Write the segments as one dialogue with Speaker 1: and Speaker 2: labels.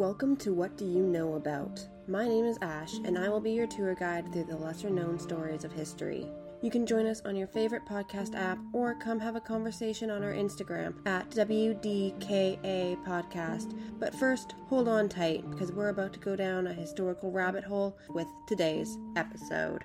Speaker 1: Welcome to What Do You Know About? My name is Ash, and I will be your tour guide through the lesser known stories of history. You can join us on your favorite podcast app or come have a conversation on our Instagram at WDKA Podcast. But first, hold on tight because we're about to go down a historical rabbit hole with today's episode.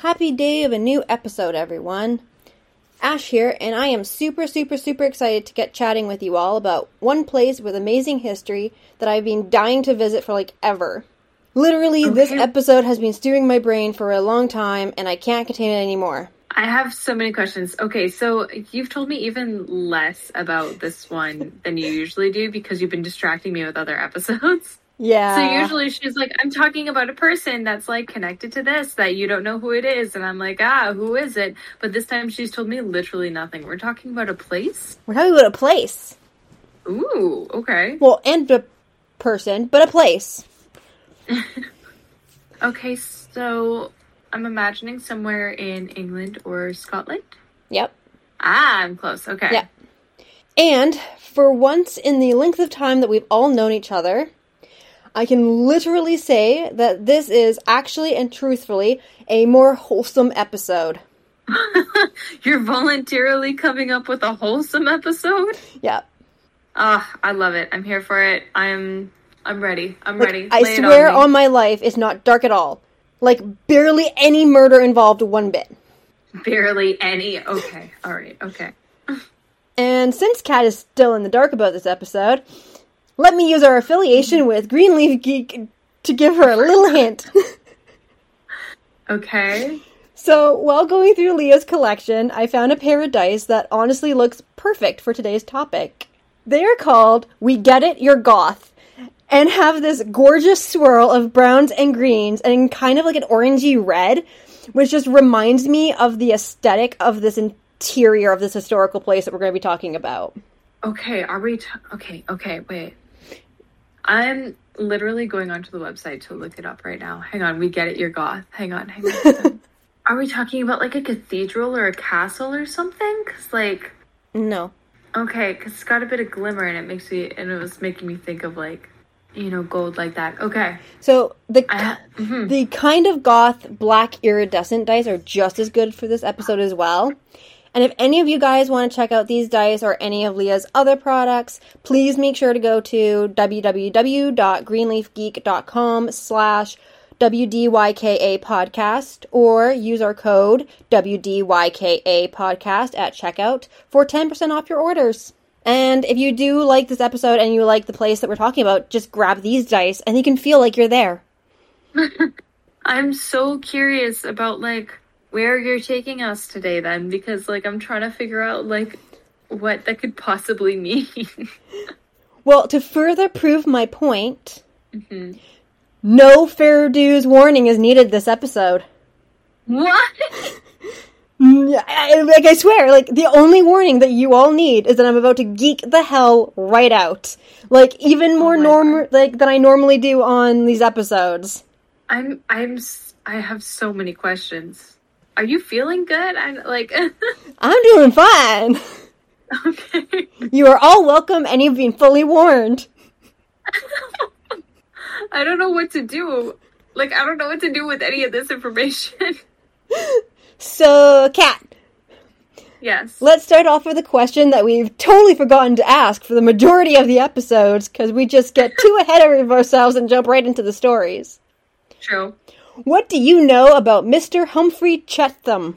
Speaker 1: Happy day of a new episode, everyone. Ash here, and I am super, super, super excited to get chatting with you all about one place with amazing history that I've been dying to visit for like ever. Literally, okay. this episode has been stewing my brain for a long time, and I can't contain it anymore.
Speaker 2: I have so many questions. Okay, so you've told me even less about this one than you usually do because you've been distracting me with other episodes.
Speaker 1: Yeah.
Speaker 2: So usually she's like, I'm talking about a person that's like connected to this that you don't know who it is. And I'm like, ah, who is it? But this time she's told me literally nothing. We're talking about a place?
Speaker 1: We're talking about a place.
Speaker 2: Ooh, okay.
Speaker 1: Well, and a person, but a place.
Speaker 2: okay, so I'm imagining somewhere in England or Scotland.
Speaker 1: Yep.
Speaker 2: Ah, I'm close. Okay.
Speaker 1: Yep. And for once in the length of time that we've all known each other, I can literally say that this is actually and truthfully a more wholesome episode.
Speaker 2: You're voluntarily coming up with a wholesome episode?
Speaker 1: Yeah.
Speaker 2: Ah, oh, I love it. I'm here for it. I'm I'm ready. I'm like, ready.
Speaker 1: I swear on, on my life it's not dark at all. Like barely any murder involved one bit.
Speaker 2: Barely any. Okay. All right. Okay.
Speaker 1: and since Kat is still in the dark about this episode, let me use our affiliation with Greenleaf Geek to give her a little hint.
Speaker 2: okay.
Speaker 1: So, while going through Leah's collection, I found a pair of dice that honestly looks perfect for today's topic. They are called We Get It, You're Goth, and have this gorgeous swirl of browns and greens and kind of like an orangey red, which just reminds me of the aesthetic of this interior of this historical place that we're going to be talking about.
Speaker 2: Okay, are we? T- okay, okay, wait. I'm literally going onto the website to look it up right now. Hang on, we get it. You're goth. Hang on, hang on. Are we talking about like a cathedral or a castle or something? Cause like,
Speaker 1: no.
Speaker 2: Okay, cause it's got a bit of glimmer and it makes me, and it was making me think of like, you know, gold like that. Okay.
Speaker 1: So the I, mm-hmm. the kind of goth black iridescent dice are just as good for this episode as well. And if any of you guys want to check out these dice or any of Leah's other products, please make sure to go to www.greenleafgeek.com slash WDYKA podcast or use our code WDYKA podcast at checkout for 10% off your orders. And if you do like this episode and you like the place that we're talking about, just grab these dice and you can feel like you're there.
Speaker 2: I'm so curious about like where you're taking us today then because like I'm trying to figure out like what that could possibly mean.
Speaker 1: well, to further prove my point, mm-hmm. no fair dues warning is needed this episode.
Speaker 2: What?
Speaker 1: I, like I swear, like the only warning that you all need is that I'm about to geek the hell right out. Like even more
Speaker 2: my
Speaker 1: norm like than I normally do on these episodes.
Speaker 2: I'm I'm i have so many questions. Are you feeling good? I'm like
Speaker 1: I'm doing fine.
Speaker 2: okay.
Speaker 1: You are all welcome and you've been fully warned.
Speaker 2: I don't know what to do. Like I don't know what to do with any of this information.
Speaker 1: So, Kat,
Speaker 2: yes.
Speaker 1: let's start off with a question that we've totally forgotten to ask for the majority of the episodes because we just get too ahead of ourselves and jump right into the stories.
Speaker 2: True.
Speaker 1: What do you know about Mr. Humphrey Chetham?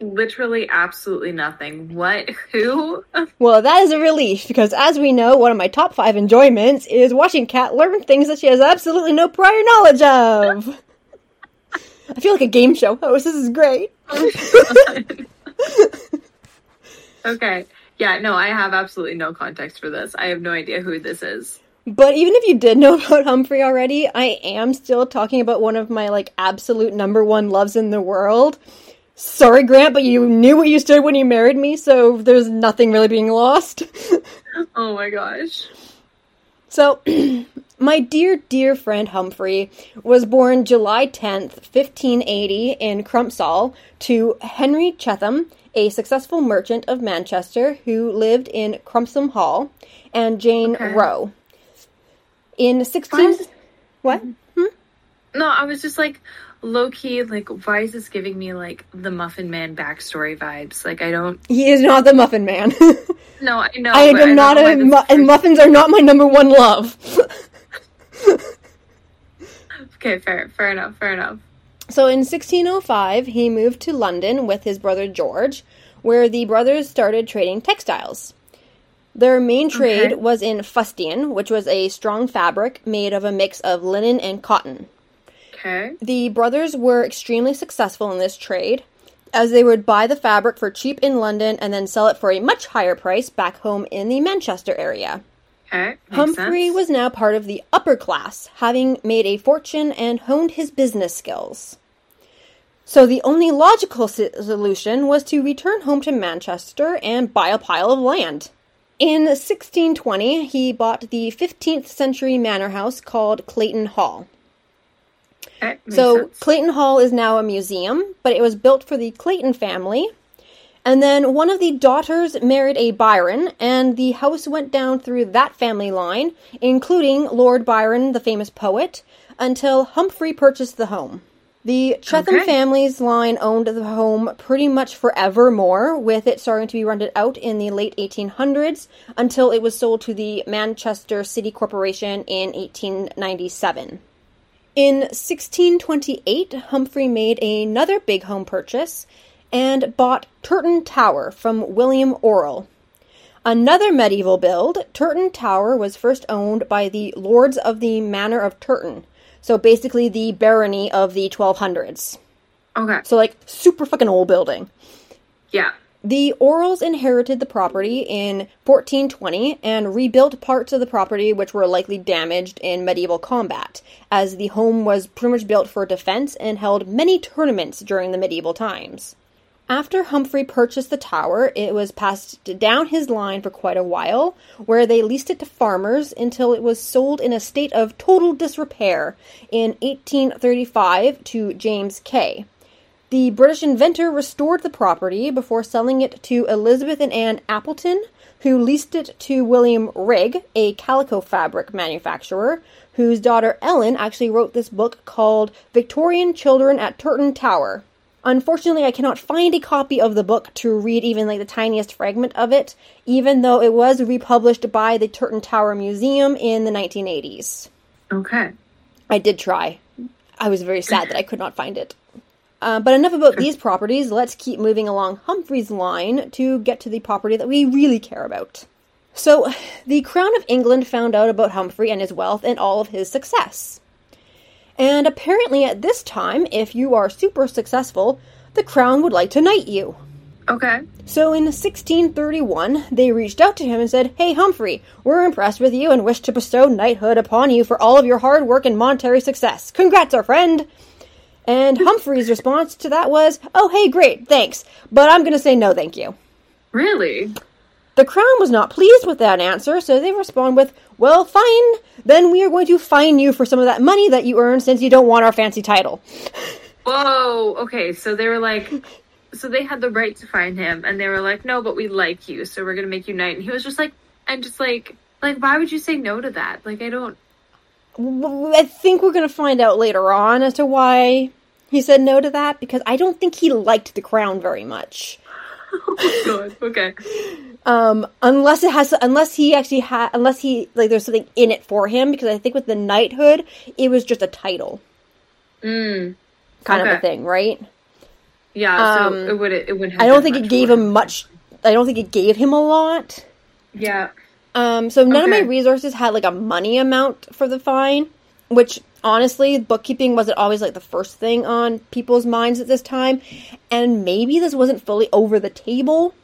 Speaker 2: Literally absolutely nothing. What? Who?
Speaker 1: Well, that is a relief because, as we know, one of my top five enjoyments is watching Kat learn things that she has absolutely no prior knowledge of. I feel like a game show host. This is great.
Speaker 2: okay. Yeah, no, I have absolutely no context for this. I have no idea who this is.
Speaker 1: But even if you did know about Humphrey already, I am still talking about one of my like absolute number one loves in the world. Sorry, Grant, but you knew what you stood when you married me, so there's nothing really being lost.
Speaker 2: Oh my gosh.
Speaker 1: So, my dear, dear friend Humphrey was born July 10th, 1580, in Crumpsall to Henry Chetham, a successful merchant of Manchester who lived in Crumpsall Hall, and Jane
Speaker 2: Okay.
Speaker 1: Rowe. In
Speaker 2: Why
Speaker 1: 16.
Speaker 2: is-
Speaker 1: What? Mm-hmm. Hmm?
Speaker 2: No, I was just like low key, like, why is this giving me like the Muffin Man backstory vibes? Like, I don't.
Speaker 1: He is not the Muffin Man.
Speaker 2: No, I know.
Speaker 1: I am not a. Mu- and muffins are not my number one love.
Speaker 2: Okay, fair, fair enough, fair enough.
Speaker 1: So in 1605, he moved to London with his brother George, where the brothers started trading textiles. Their main trade
Speaker 2: Okay.
Speaker 1: was in fustian, which was a strong fabric made of a mix of linen and cotton.
Speaker 2: Okay.
Speaker 1: The brothers were extremely successful in this trade, as they would buy the fabric for cheap in London and then sell it for a much higher price back home in the Manchester area.
Speaker 2: Okay.
Speaker 1: Humphrey
Speaker 2: sense.
Speaker 1: was now part of the upper class, having made a fortune and honed his business skills. So the only logical solution was to return home to Manchester and buy a pile of land. In 1620, he bought the 15th century manor house called Clayton Hall. So
Speaker 2: sense.
Speaker 1: Clayton Hall is now a museum, but it was built for the Clayton family. And then one of the daughters married a Byron, and the house went down through that family line, including Lord Byron, the famous poet, until Humphrey purchased the home. The Chetham
Speaker 2: Okay.
Speaker 1: family's line owned the home pretty much forevermore, with it starting to be rented out in the late 1800s until it was sold to the Manchester City Corporation in 1897. In 1628, Humphrey made another big home purchase and bought Turton Tower from William Orrell. Another medieval build, Turton Tower was first owned by the Lords of the Manor of Turton, so basically the barony of the 1200s.
Speaker 2: Okay.
Speaker 1: So, like, super fucking old building.
Speaker 2: Yeah.
Speaker 1: The Orrells inherited the property in 1420 and rebuilt parts of the property which were likely damaged in medieval combat, as the home was pretty much built for defense and held many tournaments during the medieval times. After Humphrey purchased the tower, it was passed down his line for quite a while, where they leased it to farmers until it was sold in a state of total disrepair in 1835 to James Kay. The British inventor restored the property before selling it to Elizabeth and Anne Appleton, who leased it to William Rigg, a calico fabric manufacturer, whose daughter Ellen actually wrote this book called Victorian Children at Turton Tower. Unfortunately, I cannot find a copy of the book to read even like the tiniest fragment of it, even though it was republished by the Turton Tower Museum in the 1980s.
Speaker 2: Okay.
Speaker 1: I did try. I was very sad that I could not find it. Uh, but enough about these properties. Let's keep moving along Humphrey's line to get to the property that we really care about. So, the Crown of England found out about Humphrey and his wealth and all of his success. And apparently, at this time, if you are super successful, the Crown would like to knight you.
Speaker 2: Okay.
Speaker 1: So in 1631, they reached out to him and said, Hey Humphrey, we're impressed with you and wish to bestow knighthood upon you for all of your hard work and monetary success. Congrats, our friend! And Humphrey's response to that was, "Oh, hey, great, thanks, but I'm going to say no, thank you."
Speaker 2: Really?
Speaker 1: The crown was not pleased with that answer, so they respond with, "Well, fine. Then we are going to fine you for some of that money that you earned since you don't want our fancy title."
Speaker 2: Whoa. Oh, okay, so they were like, so they had the right to fine him, and they were like, no, but we like you, so we're gonna make you knight. And he was just like, and just like, like, why would you say no to that? Like, I don't.
Speaker 1: I think we're going to find out later on as to why he said no to that because I don't think he liked the crown very much.
Speaker 2: Oh God. Okay.
Speaker 1: Um, unless it has, unless he actually had, unless he like there's something in it for him because I think with the knighthood it was just a title
Speaker 2: Mm.
Speaker 1: kind of a thing, right?
Speaker 2: Yeah.
Speaker 1: Um,
Speaker 2: so it would. It would.
Speaker 1: I don't think it gave him much. I don't think it gave him a lot.
Speaker 2: Yeah.
Speaker 1: Um, so none of my resources had like a money amount for the fine, which honestly, bookkeeping wasn't always like the first thing on people's minds at this time, and maybe this wasn't fully over the table.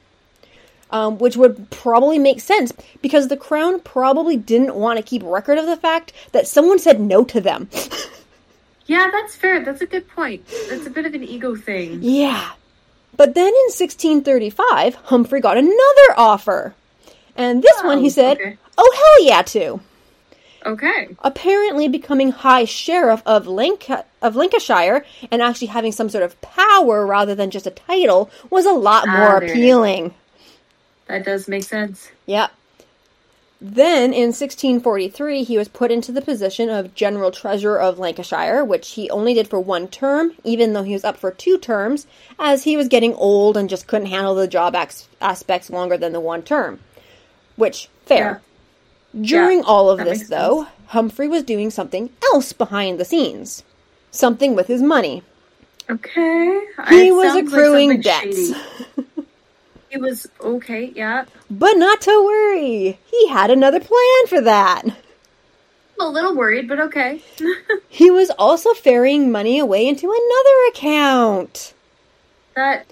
Speaker 1: Um, which would probably make sense because the crown probably didn't want to keep record of the fact that someone said no to them.
Speaker 2: Yeah, that's fair. That's a good point. That's a bit of an ego thing.
Speaker 1: Yeah. But then in 1635, Humphrey got another offer. And this one he
Speaker 2: Oh,
Speaker 1: said,
Speaker 2: okay.
Speaker 1: oh hell yeah to.
Speaker 2: Okay.
Speaker 1: Apparently becoming High Sheriff of, Linc- of Lancashire and actually having some sort of power rather than just a title was a lot
Speaker 2: Ah,
Speaker 1: more
Speaker 2: there it is.
Speaker 1: appealing.
Speaker 2: That does make sense.
Speaker 1: Yep. Then in 1643, he was put into the position of General Treasurer of Lancashire, which he only did for one term, even though he was up for two terms, as he was getting old and just couldn't handle the job aspects longer than the one term. Which, fair. During
Speaker 2: Yeah,
Speaker 1: all of this, though, Humphrey was doing something else behind the scenes. Something with his money.
Speaker 2: Okay.
Speaker 1: He
Speaker 2: It
Speaker 1: was
Speaker 2: like
Speaker 1: accruing
Speaker 2: something
Speaker 1: debts.
Speaker 2: He was okay. Yeah.
Speaker 1: But not to worry, he had another plan for that.
Speaker 2: I'm a little worried, but okay.
Speaker 1: He was also ferrying money away into another account.
Speaker 2: that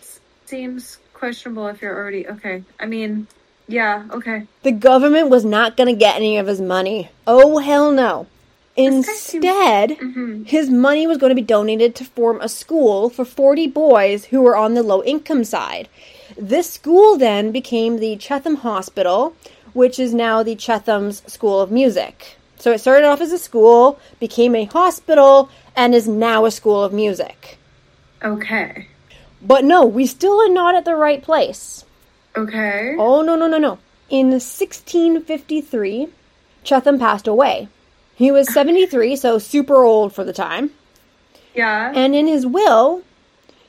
Speaker 2: seems questionable if you're already okay. I mean, yeah. Okay.
Speaker 1: The government was not going to get any of his money. Oh, hell no.
Speaker 2: guy seems-
Speaker 1: Instead,
Speaker 2: Mhm.
Speaker 1: his money was going to be donated to form a school for 40 boys who were on the low income side. This school then became the Chetham Hospital, which is now the Chetham's School of Music. So it started off as a school, became a hospital, and is now a school of music.
Speaker 2: Okay.
Speaker 1: But no, we still are not at the right place.
Speaker 2: Okay.
Speaker 1: Oh, no, no, no, no. In 1653, Chetham passed away. He was 73, so super old for the time.
Speaker 2: Yeah.
Speaker 1: And in his will,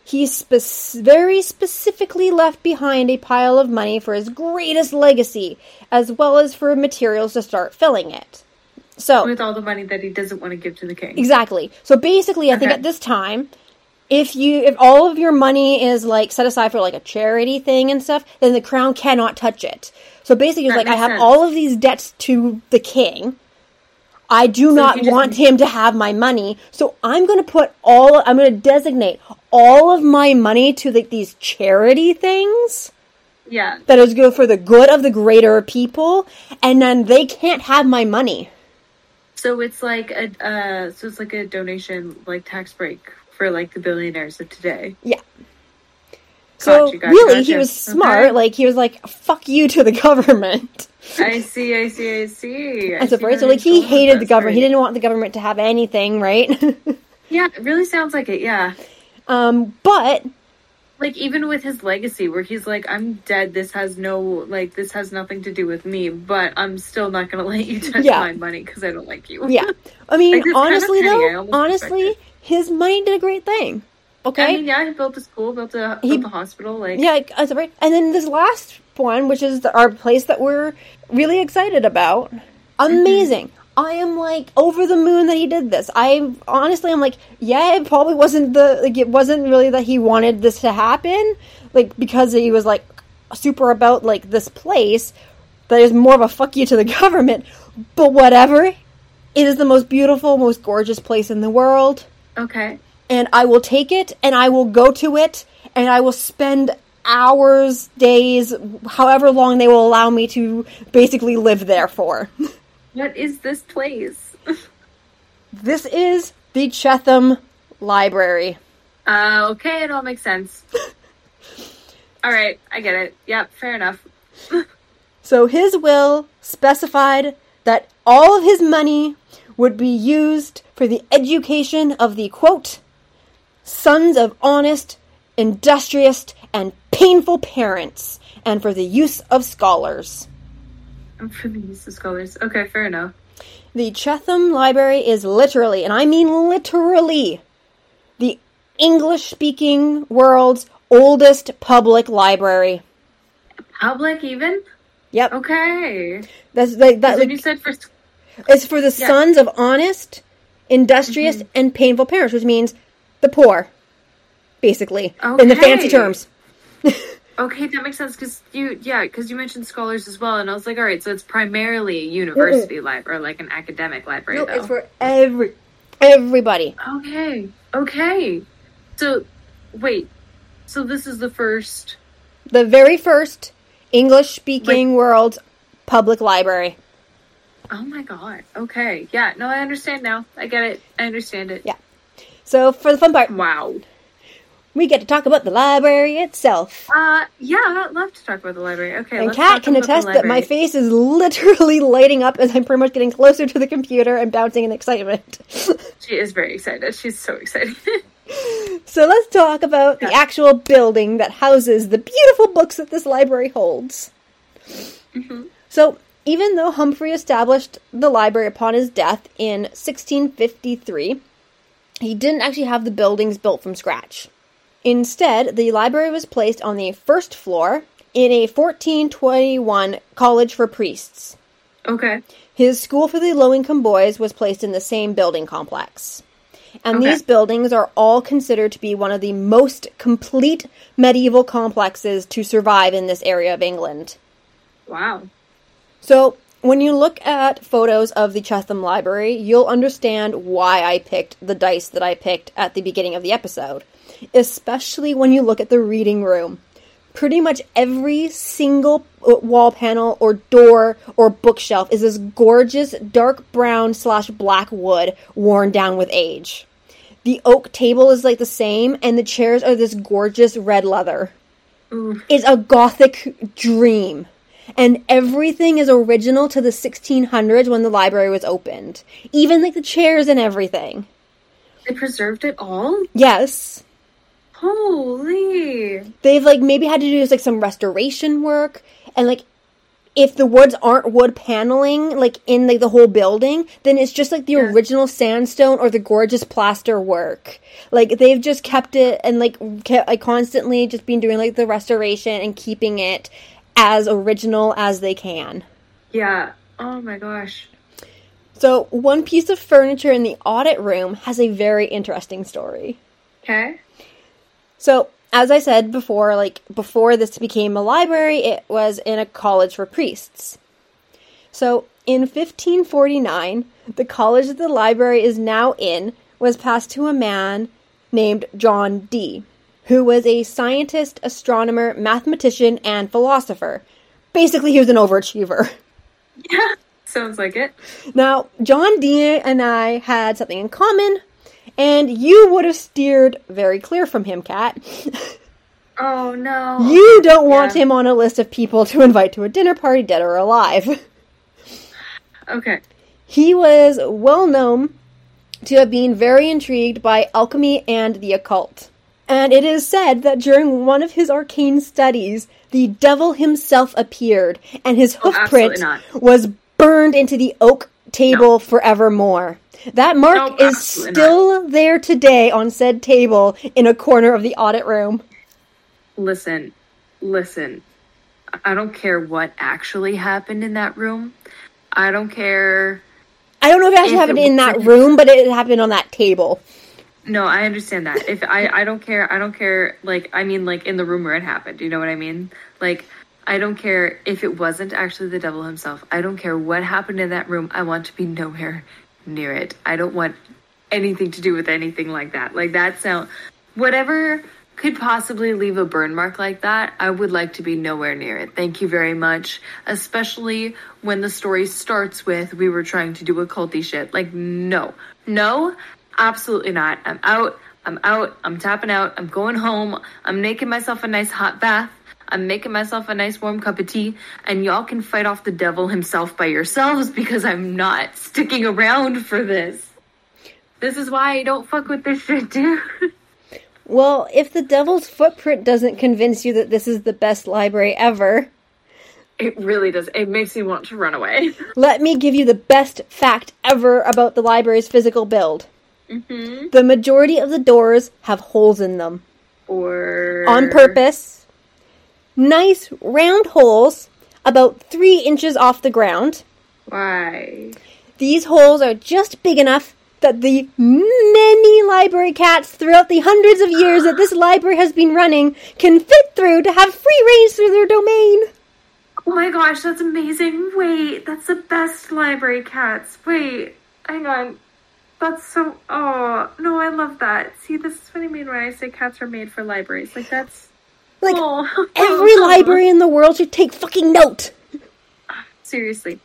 Speaker 1: he spe- very specifically left behind a pile of money for his greatest legacy, as well as for materials to start filling it. So,
Speaker 2: With all the money that he doesn't want to give to the king.
Speaker 1: Exactly. So basically, I think at this time, if you if all of your money is like set aside for like a charity thing and stuff, then the crown cannot touch it. So basically, it's
Speaker 2: That
Speaker 1: like I have
Speaker 2: sense.
Speaker 1: all of these debts to the king. I do not
Speaker 2: you just-
Speaker 1: want him to have my money, so I'm going to put all I'm going to designate all of my money to like these charity things
Speaker 2: Yeah.
Speaker 1: that is good for the good of the greater people, and then they can't have my money.
Speaker 2: So it's like a uh, so it's like a donation, like tax break for like the billionaires of today.
Speaker 1: Yeah. So
Speaker 2: Gotcha, gotcha,
Speaker 1: really, he was smart.
Speaker 2: Okay.
Speaker 1: Like he was like, "Fuck you" to the government.
Speaker 2: I see, I see, I see. I
Speaker 1: That's
Speaker 2: see
Speaker 1: right. So like he hated the government. He didn't want the government to have anything, right?
Speaker 2: Yeah, it really sounds like it. Yeah,
Speaker 1: um, but
Speaker 2: like even with his legacy, where he's like, "I'm dead. This has no like this has nothing to do with me, but I'm still not gonna let you touch
Speaker 1: Yeah.
Speaker 2: my money because I don't like you."
Speaker 1: yeah, I mean,
Speaker 2: Like, it's kind of
Speaker 1: honestly though, honestly, his money did a great thing. Okay.
Speaker 2: I mean, yeah, he built a school, built a
Speaker 1: He-
Speaker 2: built a hospital. Like,
Speaker 1: Yeah, like, that's right. And then this last one, which is the, our place that we're really excited about, mm-hmm. amazing. I am like over the moon that he did this. I honestly, I'm like, yeah, it probably wasn't the like it wasn't really that he wanted this to happen, like because he was like super about like this place. That is more of a fuck you to the government, but whatever. It is the most beautiful, most gorgeous place in the world
Speaker 2: okay,
Speaker 1: and I will take it and I will go to it and I will spend hours, days, however long they will allow me to basically live there for.
Speaker 2: what is this place?
Speaker 1: This is the Chetham library.
Speaker 2: Uh, okay, it all makes sense. all right, I get it. Yep, fair enough.
Speaker 1: So his will specified that all of his money would be used for the education of the quote, sons of honest, industrious, and painful parents, and for the use of scholars.
Speaker 2: For the use of scholars. Okay, fair enough.
Speaker 1: The Chetham Library is literally, and I mean literally, the English speaking world's oldest public library.
Speaker 2: Public, even?
Speaker 1: Yep.
Speaker 2: Okay.
Speaker 1: That's like that. Like,
Speaker 2: you said for.
Speaker 1: it's for the
Speaker 2: Yeah.
Speaker 1: sons of honest, industrious,
Speaker 2: Mm-hmm.
Speaker 1: and painful parents, which means the poor, basically, in the fancy terms.
Speaker 2: Okay, that makes sense because you, yeah, because you mentioned scholars as well, and I was like, all right, so it's primarily a university library, or like an academic library,
Speaker 1: No,
Speaker 2: though.
Speaker 1: it's for every everybody.
Speaker 2: Okay, okay. So, wait, so this is the first.
Speaker 1: The very first English speaking world public library.
Speaker 2: Oh my god. Okay, yeah. No, I understand now. I get it. I understand it.
Speaker 1: Yeah. So for the fun part,
Speaker 2: Wow.
Speaker 1: We get to talk about the library itself.
Speaker 2: Uh, yeah, I'd love to talk about the library. Okay,
Speaker 1: And Kat can attest that my face is literally lighting up as I'm pretty much getting closer to the computer and bouncing in excitement.
Speaker 2: She is very excited. She's so excited.
Speaker 1: so let's talk about the actual building that houses the beautiful books that this library holds.
Speaker 2: Mm-hmm.
Speaker 1: So, even though Humphrey established the library upon his death in 1653, he didn't actually have the buildings built from scratch. Instead, the library was placed on the first floor in a 1421 college for priests.
Speaker 2: okay.
Speaker 1: His school for the low income boys was placed in the same building complex. And
Speaker 2: Okay.
Speaker 1: these buildings are all considered to be one of the most complete medieval complexes to survive in this area of England.
Speaker 2: Wow.
Speaker 1: So, when you look at photos of the Chetham Library, you'll understand why I picked the dice that I picked at the beginning of the episode. Especially when you look at the reading room. Pretty much every single uh, wall panel or door or bookshelf is this gorgeous dark brown slash black wood worn down with age. The oak table is like the same, and the chairs are this gorgeous red leather
Speaker 2: Ooh.
Speaker 1: is a gothic dream. And everything is original to the 1600s when the library was opened. Even like the chairs and everything.
Speaker 2: They preserved it all?
Speaker 1: Yes.
Speaker 2: Holy.
Speaker 1: They've like maybe had to do like some restoration work and like if the woods aren't wood paneling like in like the whole building, then it's just like the
Speaker 2: Yeah.
Speaker 1: original sandstone or the gorgeous plaster work. Like they've just kept it and like kept like constantly just been doing like the restoration and keeping it as original as they can.
Speaker 2: Yeah. Oh my gosh.
Speaker 1: So, one piece of furniture in the audit room has a very interesting story.
Speaker 2: Okay.
Speaker 1: So, as I said before, like before this became a library, it was in a college for priests. So, in 1549, the college that the library is now in was passed to a man named John Dee, who was a scientist, astronomer, mathematician, and philosopher. Basically, he was an overachiever.
Speaker 2: Yeah. Sounds like it.
Speaker 1: Now, John Dee and I had something in common, and you would have steered very clear from him, Kat.
Speaker 2: Oh no.
Speaker 1: You don't want
Speaker 2: Yeah.
Speaker 1: him on a list of people to invite to a dinner party, dead or alive.
Speaker 2: Okay.
Speaker 1: He was well known to have been very intrigued by alchemy and the occult. And it is said that during one of his arcane studies, the devil himself appeared, and his
Speaker 2: Oh,
Speaker 1: hoofprint was burned into the oak table forevermore. That mark
Speaker 2: Nope,
Speaker 1: is still there today on said table in a corner of the audit room.
Speaker 2: Listen. Listen. I don't care what actually happened in that room. I don't care.
Speaker 1: I don't know if it actually happened
Speaker 2: it
Speaker 1: in that room, but it happened on that table.
Speaker 2: No, I understand that. If I, I don't care. I don't care. Like, I mean, like in the room where it happened. You know what I mean? Like, I don't care if it wasn't actually the devil himself. I don't care what happened in that room. I want to be nowhere near it. I don't want anything to do with anything like that. Like that sound, whatever could possibly leave a burn mark like that. I would like to be nowhere near it. Thank you very much. Especially when the story starts with we were trying to do occulty shit. Like, no, no, absolutely not. I'm out. I'm out. I'm tapping out. I'm going home. I'm making myself a nice hot bath. I'm making myself a nice warm cup of tea, and y'all can fight off the devil himself by yourselves because I'm not sticking around for this. This is why I don't fuck with this shit, dude.
Speaker 1: Well, if the devil's footprint doesn't convince you that this is the best library ever,
Speaker 2: It really does. It makes me want to run away.
Speaker 1: let me give you the best fact ever about the library's physical build.
Speaker 2: Mm-hmm.
Speaker 1: The majority of the doors have holes in them.
Speaker 2: Or
Speaker 1: On purpose. Nice round holes, about three inches off the ground.
Speaker 2: Why?
Speaker 1: These holes are just big enough that the many library cats throughout the hundreds of years that this library has been running can fit through to have free range through their domain.
Speaker 2: Oh my gosh, that's amazing. Wait, that's the best library cats. Wait, hang on. That's so. Oh, no, I love that. See, this is what I mean when I say cats are made for libraries. Like, that's.
Speaker 1: Like,
Speaker 2: oh.
Speaker 1: every library in the world should take fucking note.
Speaker 2: Seriously.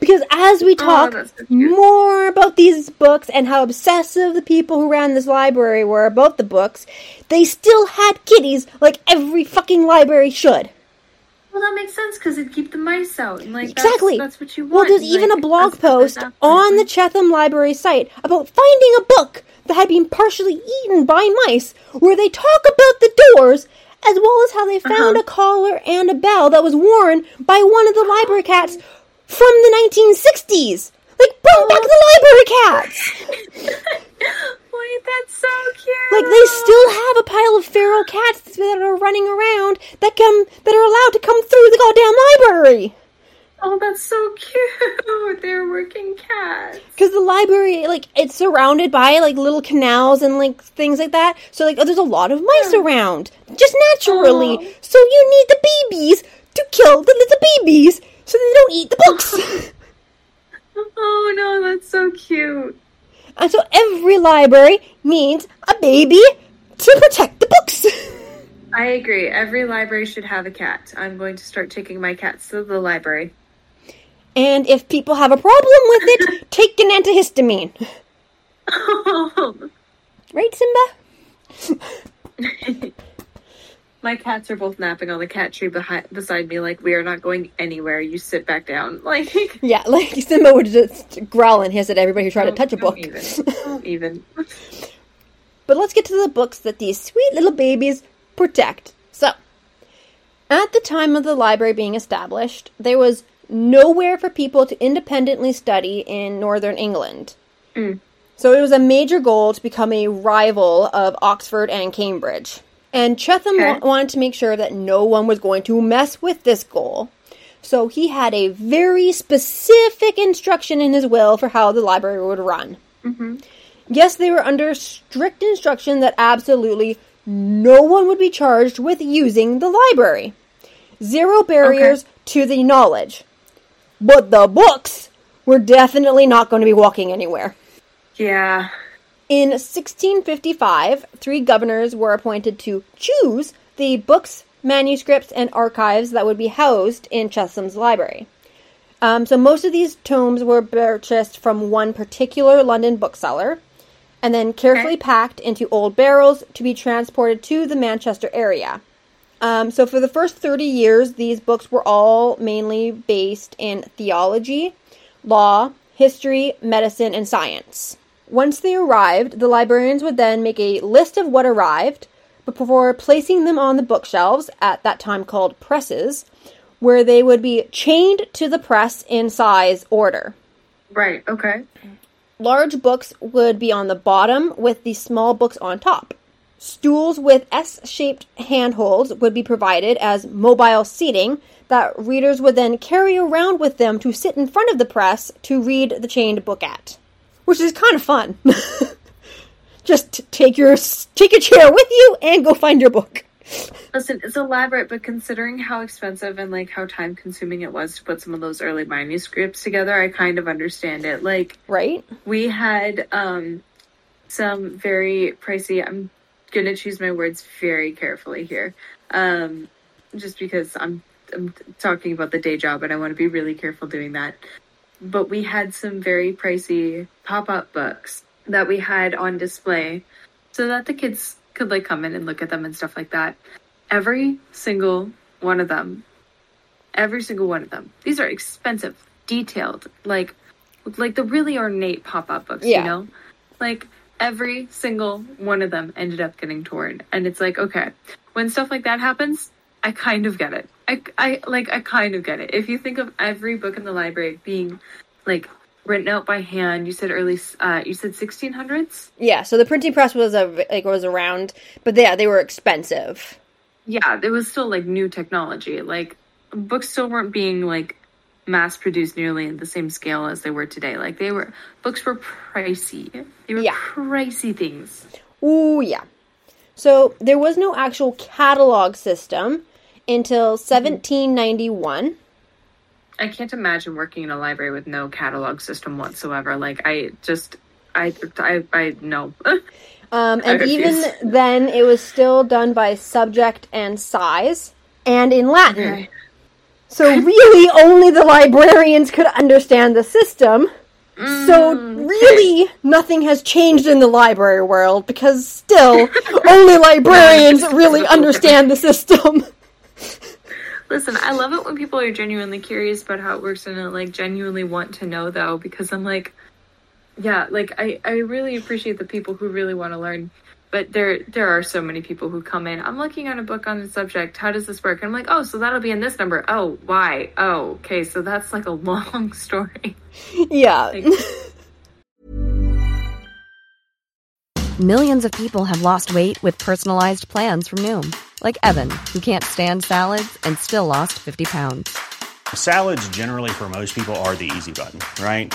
Speaker 1: Because as we oh, talk
Speaker 2: that's so
Speaker 1: more about these books and how obsessive the people who ran this library were about the books, they still had kitties like every fucking library should.
Speaker 2: Well, that makes sense because it'd keep the mice out. And, like,
Speaker 1: Exactly.
Speaker 2: That's, that's what you want.
Speaker 1: Well, there's even a blog post on the Chetham Library site about finding a book that had been partially eaten by mice, where they talk about the doors as well as how they found
Speaker 2: Uh-huh.
Speaker 1: a collar and a bell that was worn by one of the library cats from the 1960s. Like, bring back the library cats!
Speaker 2: Wait, that's so cute.
Speaker 1: Like they still have a pile of feral cats that are running around that come that are allowed to come through the goddamn library.
Speaker 2: Oh, that's so cute. They're working cats.
Speaker 1: Because the library, like, it's surrounded by like little canals and like things like that. So like, oh, there's a lot of mice around, just naturally.
Speaker 2: Aw.
Speaker 1: So you need the babies to kill the little babies so they don't eat the books.
Speaker 2: Oh no, that's so cute.
Speaker 1: and so every library needs a baby to protect the books.
Speaker 2: I agree. Every library should have a cat. I'm going to start taking my cats to the library.
Speaker 1: And if people have a problem with it, take an antihistamine. Right, Simba?
Speaker 2: my cats are both napping on the cat tree behind beside me. Like we are not going anywhere. You sit back down. Like
Speaker 1: Yeah, like Simba would just growl and hiss at everybody who tried to oh, touch a book.
Speaker 2: Even. Even.
Speaker 1: But let's get to the books that these sweet little babies protect. So, at the time of the library being established, there was nowhere for people to independently study in northern England. So it was a major goal to become a rival of Oxford and Cambridge. And Chetham
Speaker 2: Okay.
Speaker 1: wa- wanted to make sure that no one was going to mess with this goal. So he had a very specific instruction in his will for how the library would run. Mm-hmm. Yes, they were under strict instruction that absolutely no one would be charged with using the library. Zero barriers to the knowledge. But the books were definitely not going to be walking anywhere.
Speaker 2: Yeah.
Speaker 1: In 1655, three governors were appointed to choose the books, manuscripts, and archives that would be housed in Chetham's library. Um, so most of these tomes were purchased from one particular London bookseller, and then carefully packed into old barrels to be transported to the Manchester area. Um, so for the first 30 years, these books were all mainly based in theology, law, history, medicine, and science. Once they arrived, the librarians would then make a list of what arrived before placing them on the bookshelves, at that time called presses, where they would be chained to the press in size order.
Speaker 2: Right. Okay.
Speaker 1: Large books would be on the bottom with the small books on top. Stools with S shaped handholds would be provided as mobile seating that readers would then carry around with them to sit in front of the press to read the chained book at. Which is kind of fun. Just t- take your take your chair with you and go find your book.
Speaker 2: Listen, it's elaborate, but considering how expensive and like how time consuming it was to put some of those early manuscripts together, I kind of understand it. Like
Speaker 1: Right?
Speaker 2: we had um some very pricey I'm gonna choose my words very carefully here. Um just because I'm I'm talking about the day job and I want to be really careful doing that. But we had some very pricey pop-up books that we had on display so that the kids could like come in and look at them and stuff like that. Every single one of them, every single one of them. These are expensive, detailed, like like the really ornate pop-up books,
Speaker 1: Yeah.
Speaker 2: you know? Like every single one of them ended up getting torn. And it's like, okay, when stuff like that happens, I kind of get it. I, I like I kind of get it. If you think of every book in the library being like written out by hand, you said early uh you said 1600s?
Speaker 1: Yeah, so the printing press was a like was around, but yeah, they were expensive.
Speaker 2: Yeah, it was still like new technology. Like books still weren't being like mass produced nearly at the same scale as they were today. Like they were books were pricey. They were
Speaker 1: Yeah.
Speaker 2: pricey things.
Speaker 1: Ooh, yeah. So there was no actual catalog system until 1791.
Speaker 2: I can't imagine working in a library with no catalog system whatsoever. Like I just I I I no.
Speaker 1: Um, and
Speaker 2: I
Speaker 1: even then, it was still done by subject and size, and in Latin.
Speaker 2: Okay.
Speaker 1: So really, only the librarians could understand the system. So mm, really, nothing has changed in the library world because still, only librarians really understand the system.
Speaker 2: Listen, I love it when people are genuinely curious about how it works and like genuinely want to know though because I'm like yeah, like I I really appreciate the people who really want to learn. But there there are so many people who come in. I'm looking at a book on the subject. How does this work? And I'm like, "Oh, so that'll be in this number. Oh, why? Oh, okay. So that's like a long story."
Speaker 1: yeah.
Speaker 2: Like,
Speaker 3: Millions of people have lost weight with personalized plans from Noom, like Evan, who can't stand salads and still lost 50 pounds.
Speaker 4: Salads, generally, for most people, are the easy button, right?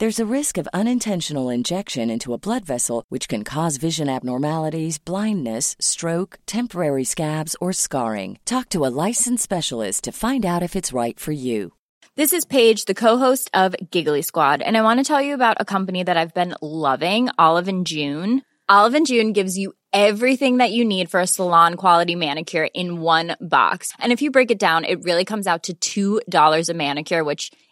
Speaker 5: There's a risk of unintentional injection into a blood vessel, which can cause vision abnormalities, blindness, stroke, temporary scabs, or scarring. Talk to a licensed specialist to find out if it's right for you.
Speaker 6: This is Paige, the co-host of Giggly Squad, and I want to tell you about a company that I've been loving, Olive and June. Olive and June gives you everything that you need for a salon quality manicure in one box. And if you break it down, it really comes out to $2 a manicure, which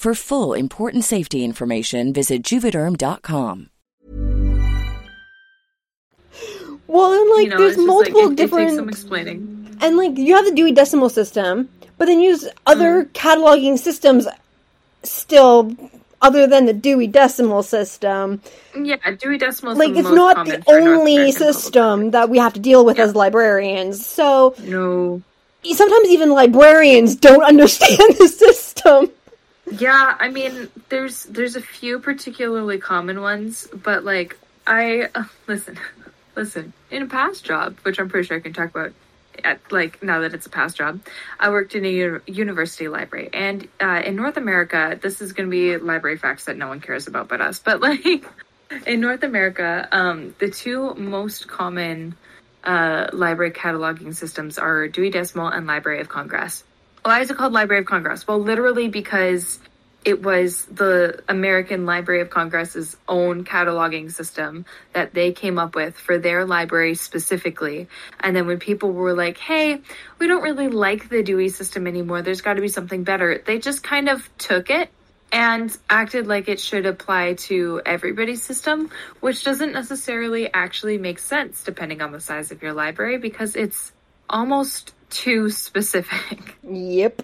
Speaker 5: For full important safety information, visit juvederm.com.
Speaker 1: Well, and like
Speaker 2: you know,
Speaker 1: there's multiple
Speaker 2: like, it,
Speaker 1: different
Speaker 2: It takes some explaining.
Speaker 1: and like you have the Dewey Decimal System, but then use other
Speaker 2: Mm.
Speaker 1: cataloging systems still other than the Dewey Decimal System.
Speaker 2: Yeah, Dewey Decimal is
Speaker 1: Like
Speaker 2: the
Speaker 1: it's
Speaker 2: most
Speaker 1: not the only
Speaker 2: American public
Speaker 1: system that we have to deal with as librarians. So
Speaker 2: No.
Speaker 1: sometimes even librarians don't understand the system.
Speaker 2: Yeah, I mean, there's there's a few particularly common ones, but like I uh, listen, listen. In a past job, which I'm pretty sure I can talk about, at, like now that it's a past job, I worked in a university library, and uh, in North America, this is going to be library facts that no one cares about but us. But like in North America, um, the two most common uh, library cataloging systems are Dewey Decimal and Library of Congress. Why is it called Library of Congress? Well, literally because it was the American Library of Congress's own cataloging system that they came up with for their library specifically. And then when people were like, hey, we don't really like the Dewey system anymore, there's got to be something better, they just kind of took it and acted like it should apply to everybody's system, which doesn't necessarily actually make sense depending on the size of your library because it's almost too specific.
Speaker 1: Yep.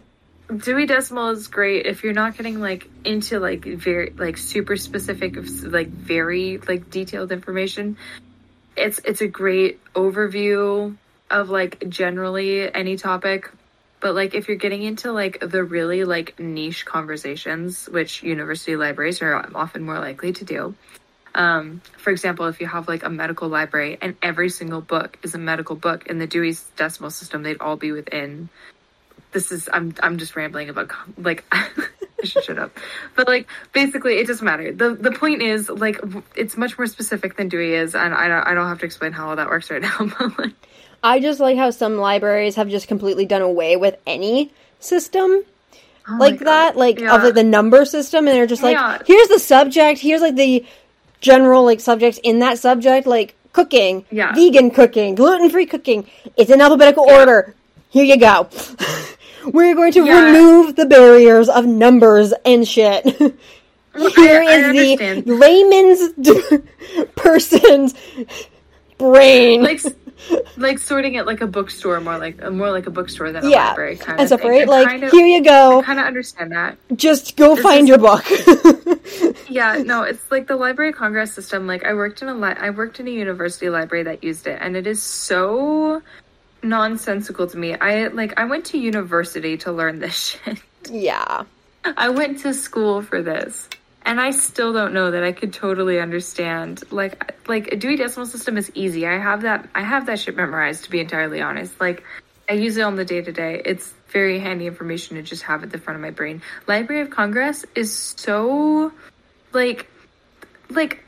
Speaker 2: Dewey Decimal is great if you're not getting like into like very like super specific like very like detailed information. It's it's a great overview of like generally any topic. But like if you're getting into like the really like niche conversations, which university libraries are often more likely to do. Um, for example, if you have like a medical library and every single book is a medical book in the Dewey's Decimal System, they'd all be within this is I'm I'm just rambling about like I should shut up. But like basically it doesn't matter. The the point is like it's much more specific than Dewey is and I don't I don't have to explain how all that works right now. But like
Speaker 1: I just like how some libraries have just completely done away with any system
Speaker 2: oh
Speaker 1: like that, like
Speaker 2: Yeah.
Speaker 1: of like the number system, and they're just like,
Speaker 2: Yeah.
Speaker 1: here's the subject, here's like the general like subjects in that subject, like cooking,
Speaker 2: Yeah.
Speaker 1: vegan cooking, gluten free cooking. It's in alphabetical order. Here you go. We're going to
Speaker 2: Yeah.
Speaker 1: remove the barriers of numbers and shit. Here
Speaker 2: I
Speaker 1: is
Speaker 2: understand.
Speaker 1: the layman's d- person's brain.
Speaker 2: like like sorting it like a bookstore more like uh, more like a bookstore than a
Speaker 1: yeah,
Speaker 2: library kind
Speaker 1: and
Speaker 2: of thing.
Speaker 1: right? Like,
Speaker 2: kind of-
Speaker 1: here you go.
Speaker 2: I kind of understand that.
Speaker 1: Just go find
Speaker 2: is-
Speaker 1: your book.
Speaker 2: Yeah, no, it's like the Library of Congress system. Like I worked in a li- I worked in a university library that used it, and it is so nonsensical to me. I like I went to university to learn this shit.
Speaker 1: yeah.
Speaker 2: I went to school for this. And I still don't know that I could totally understand. Like, like a Dewey Decimal System is easy. I have that. I have that shit memorized. To be entirely honest, like I use it on the day to day. It's very handy information to just have at the front of my brain. Library of Congress is so, like, like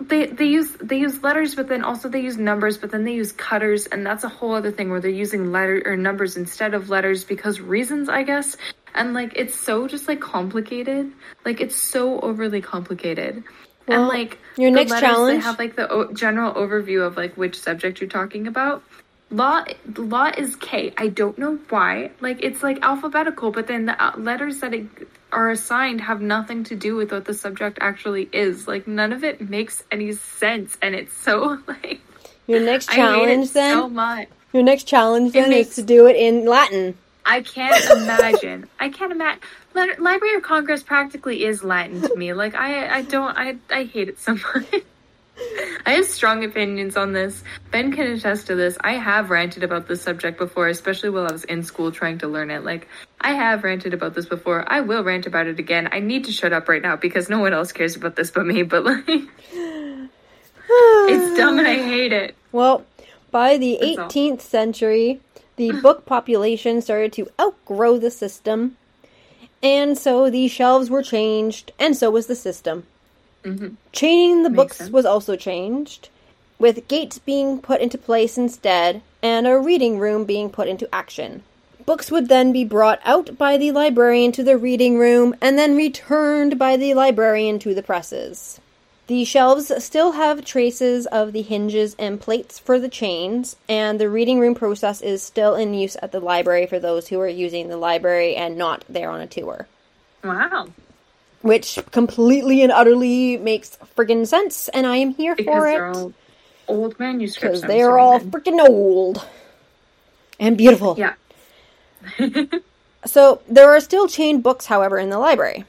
Speaker 2: they they use they use letters, but then also they use numbers, but then they use cutters, and that's a whole other thing where they're using letter or numbers instead of letters because reasons, I guess. And like it's so just like complicated, like it's so overly complicated.
Speaker 1: Well,
Speaker 2: and like
Speaker 1: your next
Speaker 2: letters,
Speaker 1: challenge-
Speaker 2: they have like the o- general overview of like which subject you're talking about. Law law is K. I don't know why. Like it's like alphabetical, but then the uh, letters that it, are assigned have nothing to do with what the subject actually is. Like none of it makes any sense, and it's so like
Speaker 1: Your next challenge then?
Speaker 2: so much.
Speaker 1: Your next challenge then
Speaker 2: makes-
Speaker 1: is to do it in Latin.
Speaker 2: I can't imagine. I can't imagine. Library of Congress practically is Latin to me. Like I, I don't. I, I hate it so much. I have strong opinions on this. Ben can attest to this. I have ranted about this subject before, especially while I was in school trying to learn it. Like, I have ranted about this before. I will rant about it again. I need to shut up right now because no one else cares about this but me. But like, it's dumb and I hate it.
Speaker 1: Well, by the
Speaker 2: That's all.
Speaker 1: 18th century, the book population started to outgrow the system. and so the shelves were changed, and so was the system. Mm-hmm. Chaining the books
Speaker 2: sense.
Speaker 1: was also changed, with gates being put into place instead, and a reading room being put into action. Books would then be brought out by the librarian to the reading room and then returned by the librarian to the presses. The shelves still have traces of the hinges and plates for the chains, and the reading room process is still in use at the library for those who are using the library and not there on a tour.
Speaker 2: Wow.
Speaker 1: Which completely and utterly makes friggin' sense, and I am here
Speaker 2: Because
Speaker 1: for it.
Speaker 2: old manuscripts.
Speaker 1: Because they're all freaking old. And beautiful.
Speaker 2: Yeah.
Speaker 1: So there are still chained books, however, in the library.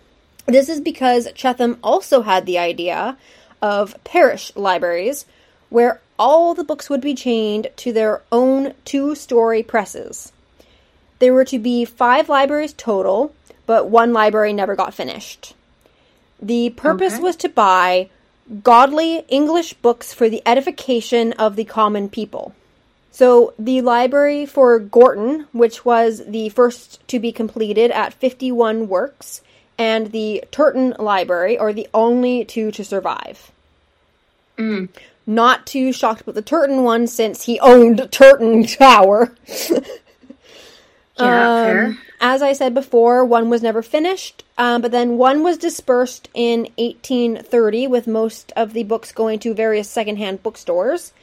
Speaker 1: This is because Chetham also had the idea of parish libraries, where all the books would be chained to their own two story presses. There were to be five libraries total, but one library never got finished. The purpose
Speaker 2: Okay.
Speaker 1: was to buy godly English books for the edification of the common people. So the library for Gorton, which was the first to be completed at 51 works, and the Turton Library are the only two to survive. Not too shocked about the Turton one since he owned Turton Tower.
Speaker 2: Yeah,
Speaker 1: Um. As I said before, one was never finished, um, but then one was dispersed in 1830, with most of the books going to various secondhand bookstores.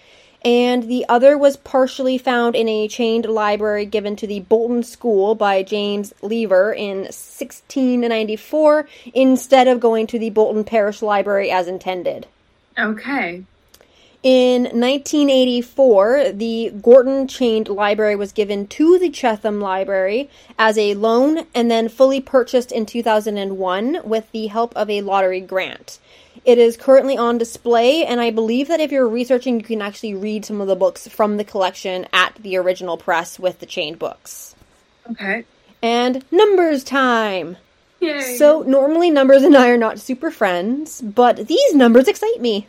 Speaker 1: And the other was partially found in a chained library given to the Bolton School by James Lever in 1694, instead of going to the Bolton Parish Library as intended.
Speaker 2: Okay.
Speaker 1: In 1984, the Gorton chained library was given to the Chetham Library as a loan and then fully purchased in 2001 with the help of a lottery grant. It is currently on display, and I believe that if you're researching, you can actually read some of the books from the collection at the original press with the chained books.
Speaker 2: Okay.
Speaker 1: And numbers time!
Speaker 2: Yay.
Speaker 1: So, normally Numbers and I are not super friends, but these numbers excite me.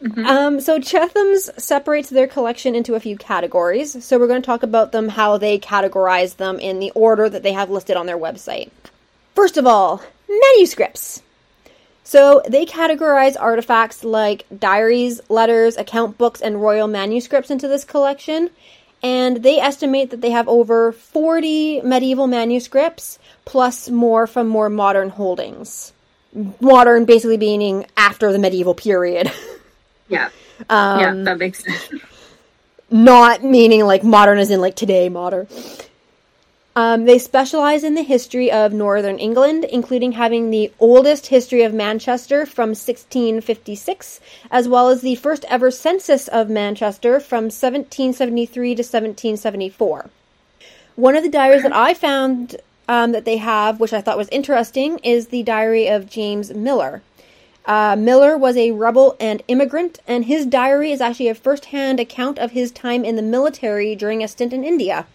Speaker 1: Um, so Chetham's separates their collection into a few categories. So we're going to talk about them, how they categorize them in the order that they have listed on their website. First of all, manuscripts. So they categorize artifacts like diaries, letters, account books, and royal manuscripts into this collection. And they estimate that they have over 40 medieval manuscripts, plus more from more modern holdings. Modern basically meaning after the medieval period.
Speaker 2: yeah.
Speaker 1: Um,
Speaker 2: yeah, that makes sense.
Speaker 1: not meaning like modern as in like today modern. Um, they specialize in the history of Northern England, including having the oldest history of Manchester from 1656, as well as the first ever census of Manchester from 1773 to 1774. One of the diaries that I found um, that they have, which I thought was interesting, is the diary of James Miller. Uh, Miller was a rebel and immigrant, and his diary is actually a first hand account of his time in the military during a stint in India.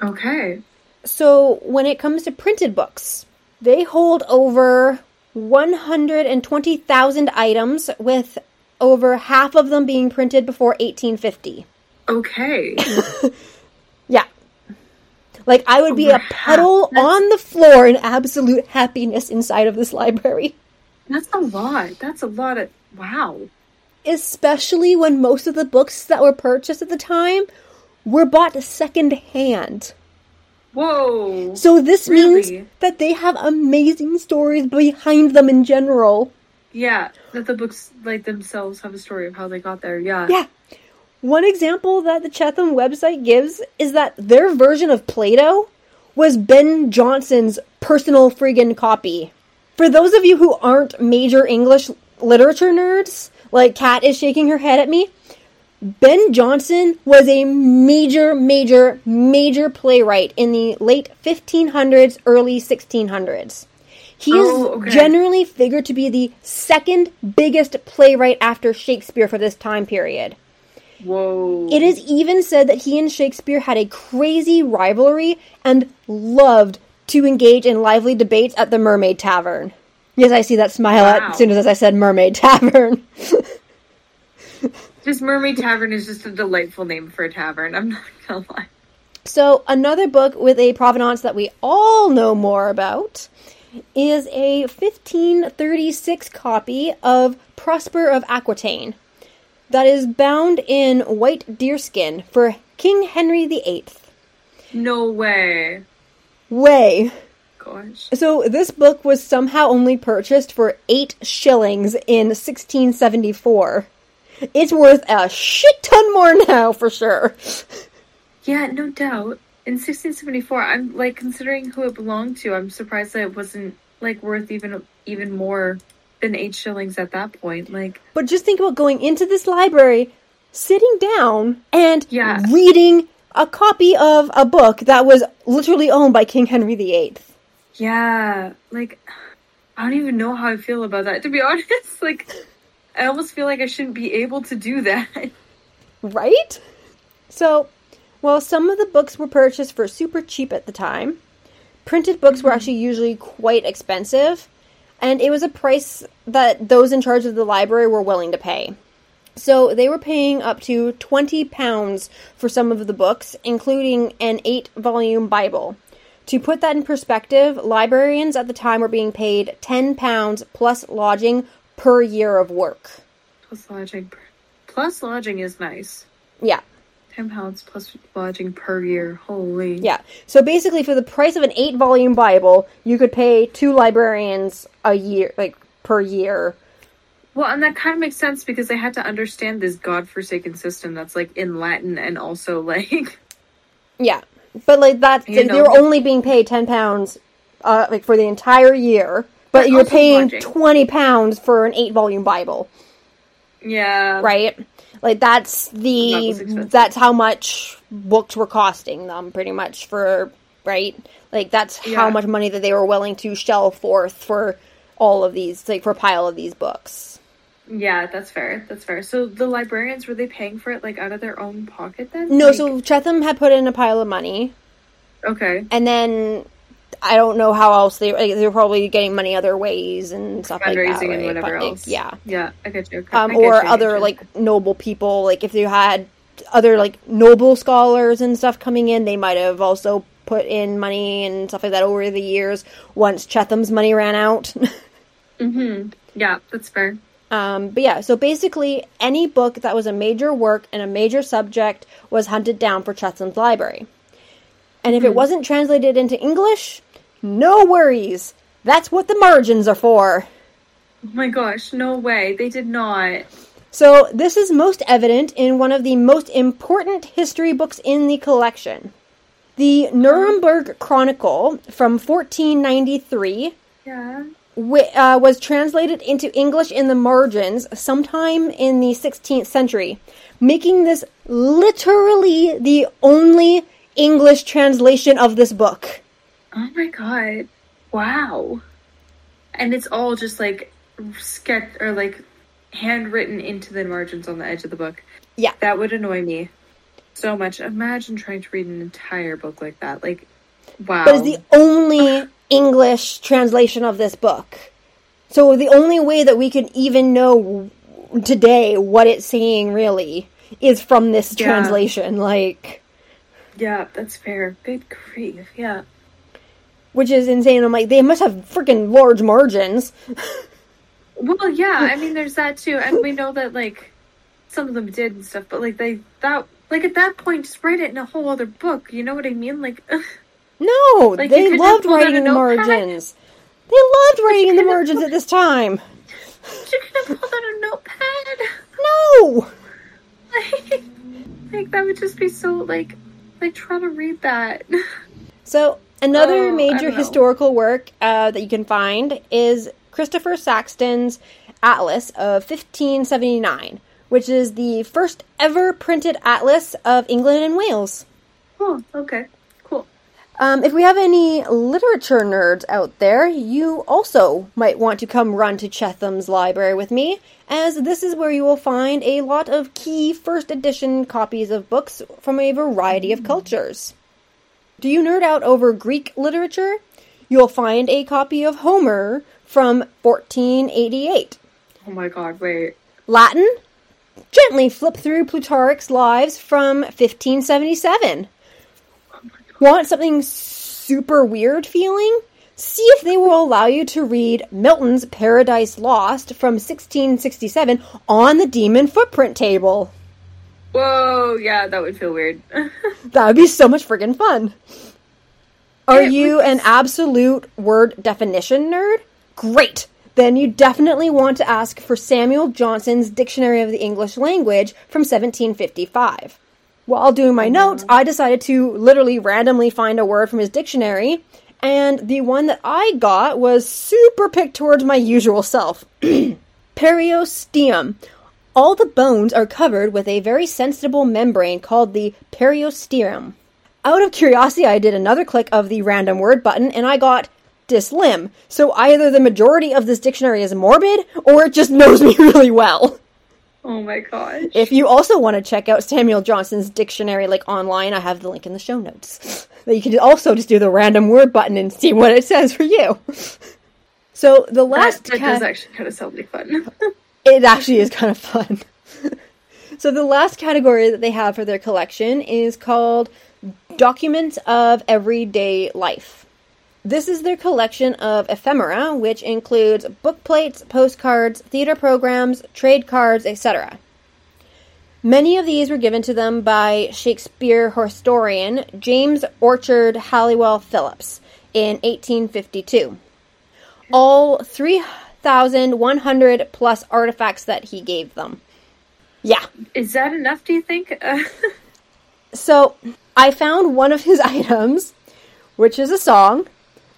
Speaker 2: Okay.
Speaker 1: So, when it comes to printed books, they hold over 120,000 items, with over half of them being printed before 1850.
Speaker 2: Okay.
Speaker 1: Yeah. Like, I would be
Speaker 2: Over
Speaker 1: a puddle
Speaker 2: That's-
Speaker 1: on the floor in absolute happiness inside of this library.
Speaker 2: That's a lot. That's a lot of. Wow.
Speaker 1: especially when most of the books that were purchased at the time were bought second hand.
Speaker 2: Whoa.
Speaker 1: So this
Speaker 2: Really?
Speaker 1: means that they have amazing stories behind them in general.
Speaker 2: Yeah, that the books like themselves have a story of how they got there. Yeah.
Speaker 1: Yeah. One example that the Chetham website gives is that their version of Plato was Ben Jonson's personal friggin' copy. For those of you who aren't major English literature nerds, like Kat is shaking her head at me, Ben Jonson was a major, major, major playwright in the late 1500s, early 1600s. He is
Speaker 2: Oh, okay.
Speaker 1: generally figured to be the second biggest playwright after Shakespeare for this time period.
Speaker 2: Whoa.
Speaker 1: It is even said that he and Shakespeare had a crazy rivalry and loved to engage in lively debates at the Mermaid Tavern. Yes, I see that smile
Speaker 2: Wow.
Speaker 1: as soon as I said Mermaid Tavern.
Speaker 2: Just Mermaid Tavern is just a delightful name for a tavern. I'm not gonna lie.
Speaker 1: So, another book with a provenance that we all know more about is a 1536 copy of Prosper of Aquitaine that is bound in white deerskin for King Henry VIII.
Speaker 2: No way.
Speaker 1: Way.
Speaker 2: Gosh.
Speaker 1: So, this book was somehow only purchased for 8 shillings in 1674. It's worth a shit ton more now, for sure.
Speaker 2: Yeah, no doubt. In 1674, I'm like considering who it belonged to. I'm surprised that it wasn't like worth even even more than eight shillings at that point. Like,
Speaker 1: But just think about going into this library, sitting down, and
Speaker 2: Yeah.
Speaker 1: reading a copy of a book that was literally owned by King Henry VIII.
Speaker 2: yeah, like I don't even know how I feel about that. To be honest, like I almost feel like I shouldn't be able to do that.
Speaker 1: Right? So, while some of the books were purchased for super cheap at the time, printed books were mm-hmm. actually usually quite expensive, and it was a price that those in charge of the library were willing to pay. So they were paying up to 20 pounds for some of the books, including an 8 volume Bible. To put that in perspective, librarians at the time were being paid 10 pounds plus lodging per year of work.
Speaker 2: Plus lodging. Plus lodging is nice.
Speaker 1: Yeah.
Speaker 2: Ten pounds plus lodging per year. Holy.
Speaker 1: Yeah. So basically, for the price of an eight volume Bible, you could pay two librarians a year, like per year.
Speaker 2: Well, and that kind of makes sense because they had to understand this godforsaken system that's like in Latin and also like
Speaker 1: Yeah. But like that's
Speaker 2: You
Speaker 1: like,
Speaker 2: know.
Speaker 1: you're only being paid ten pounds, uh, like for the entire year. But,
Speaker 2: But
Speaker 1: you're paying
Speaker 2: lodging.
Speaker 1: twenty pounds for an eight volume Bible,
Speaker 2: yeah.
Speaker 1: right? Like that's the
Speaker 2: expensive.
Speaker 1: that's how much books were costing them, pretty much for right. Like that's how much money that they were willing to shell forth for all of these, like for a pile of these books.
Speaker 2: Yeah, that's fair. That's fair. So the librarians were they paying for it like out of their own pocket then?
Speaker 1: No,
Speaker 2: Like-
Speaker 1: so Chetham had put in a pile of money,
Speaker 2: okay.
Speaker 1: and then I don't know how else they like, they were probably getting money other ways and stuff like that,
Speaker 2: Fundraising and whatever else.
Speaker 1: yeah,
Speaker 2: Yeah, I get you.
Speaker 1: um,
Speaker 2: I get
Speaker 1: or
Speaker 2: you,
Speaker 1: other like noble people, like if you had other like noble scholars and stuff coming in, they might have also put in money and stuff like that over the years. Once Chetham's money ran out. mm-hmm.
Speaker 2: Yeah, that's fair.
Speaker 1: Um, but yeah, so basically, any book that was a major work and a major subject was hunted down for Chetham's library. And if it wasn't translated into English, no worries. That's what the margins are for.
Speaker 2: Oh my gosh, no way. They did not.
Speaker 1: So, this is most evident in one of the most important history books in the collection. The Nuremberg Chronicle from 1493
Speaker 2: Yeah.
Speaker 1: wi- uh, was translated into English in the margins sometime in the 16th century, making this literally the only English translation of this book.
Speaker 2: Oh my god. Wow. And it's all just like sketch or like handwritten into the margins on the edge of the book.
Speaker 1: Yeah.
Speaker 2: That would annoy me so much. Imagine trying to read an entire book like that. Like, wow.
Speaker 1: But it's the only English translation of this book. So the only way that we can even know today what it's saying really is from this
Speaker 2: Yeah.
Speaker 1: translation, like
Speaker 2: yeah, that's fair. Good grief. Yeah.
Speaker 1: Which is insane. I'm like, they must have freaking large margins.
Speaker 2: Well, yeah, I mean, there's that too, and we know that like some of them did and stuff, but like they that like at that point, just write it in a whole other book. You know what I mean? Like,
Speaker 1: No,
Speaker 2: Like,
Speaker 1: they loved
Speaker 2: just pull out
Speaker 1: writing in the margins. They loved writing in the margins at this time.
Speaker 2: you could have pulled out a notepad.
Speaker 1: No.
Speaker 2: like, like that would just be so like like trying to read that.
Speaker 1: So another
Speaker 2: Oh,
Speaker 1: major historical work uh, that you can find is Christopher Saxton's Atlas of 1579, which is the first ever printed atlas of England and Wales.
Speaker 2: oh, okay, cool.
Speaker 1: Um, if we have any literature nerds out there, you also might want to come run to Chetham's library with me, as this is where you will find a lot of key first edition copies of books from a variety of cultures. Do you nerd out over Greek literature? You'll find a copy of Homer from 1488.
Speaker 2: Oh my god, wait.
Speaker 1: Latin? Gently flip through Plutarch's Lives from 1577. Want something super weird feeling? See if they will allow you to read Milton's Paradise Lost from 1667 on the Demon Footprint table.
Speaker 2: Whoa, yeah, that would feel weird.
Speaker 1: That would be so much friggin' fun. Are
Speaker 2: It
Speaker 1: you
Speaker 2: would-
Speaker 1: an absolute word definition nerd? Great! Then you definitely want to ask for Samuel Johnson's Dictionary of the English Language from 1755. While doing my notes, I decided to literally randomly find a word from his dictionary, and the one that I got was super picked towards my usual self. Periosteum. All the bones are covered with a very sensible membrane called the periosteum. Out of curiosity, I did another click of the random word button and I got dislim. So either the majority of this dictionary is morbid or it just knows me really well.
Speaker 2: oh my gosh.
Speaker 1: If you also want to check out Samuel Johnson's dictionary like online, I have the link in the show notes. But you can also just do the random word button and see what it says for you. So the last
Speaker 2: that, that
Speaker 1: cat-
Speaker 2: does actually kind of sound like fun.
Speaker 1: It actually is kind of fun. so the last category that they have for their collection is called Documents of Everyday Life. This is their collection of ephemera, which includes book plates, postcards, theater programs, trade cards, etc. Many of these were given to them by Shakespeare historian James Orchard Halliwell Phillipps in 1852 all 3,100 plus artifacts that he gave them. Yeah.
Speaker 2: Is that enough, do you think?
Speaker 1: So I found one of his items, which is a song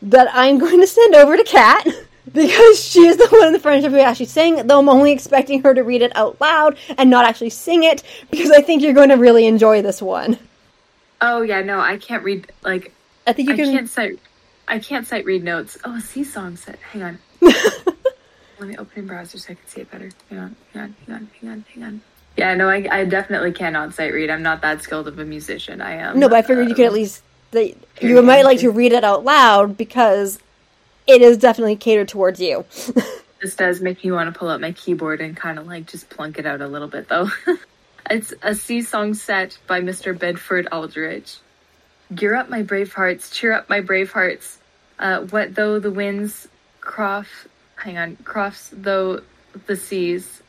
Speaker 1: that I'm going to send over to Kat because she is the one in the friendship who actually sang, though I'm only expecting her to read it out loud and not actually sing it because I think you're going to really enjoy this one.
Speaker 2: oh yeah, no, I can't read like
Speaker 1: I think you
Speaker 2: I
Speaker 1: can.
Speaker 2: can't cite I can't cite read notes. Oh, a C song set. Hang on. Let me open in browser so I can see it better. Hang on, hang on, hang on, hang on, hang on. Yeah, no, I, I definitely cannot sight read. I'm not that skilled of a musician. I am.
Speaker 1: No, but I figured you could at
Speaker 2: um,
Speaker 1: least. That you might like to read it out loud because it is definitely catered towards you.
Speaker 2: This does make me want to pull out my keyboard and kind of like just plunk it out a little bit though. it's a sea song set by Mr. Bedford Aldrich. Gear up, my brave hearts, cheer up, my brave hearts. Uh, what though the winds cross, hang on, cross though the seas,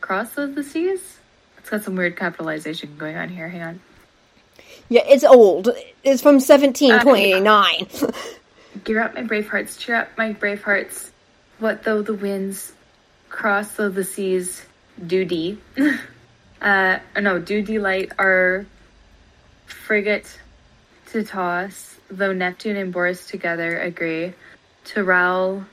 Speaker 2: cross of the seas? It's got some weird capitalization going on here. Hang on.
Speaker 1: Yeah, it's old. It's from 1729.
Speaker 2: Gear up, my brave hearts, cheer up, my brave hearts. What though the winds cross though the seas do dee? uh, no, do delight our frigate to toss, though Neptune and Boreas together agree to rowl,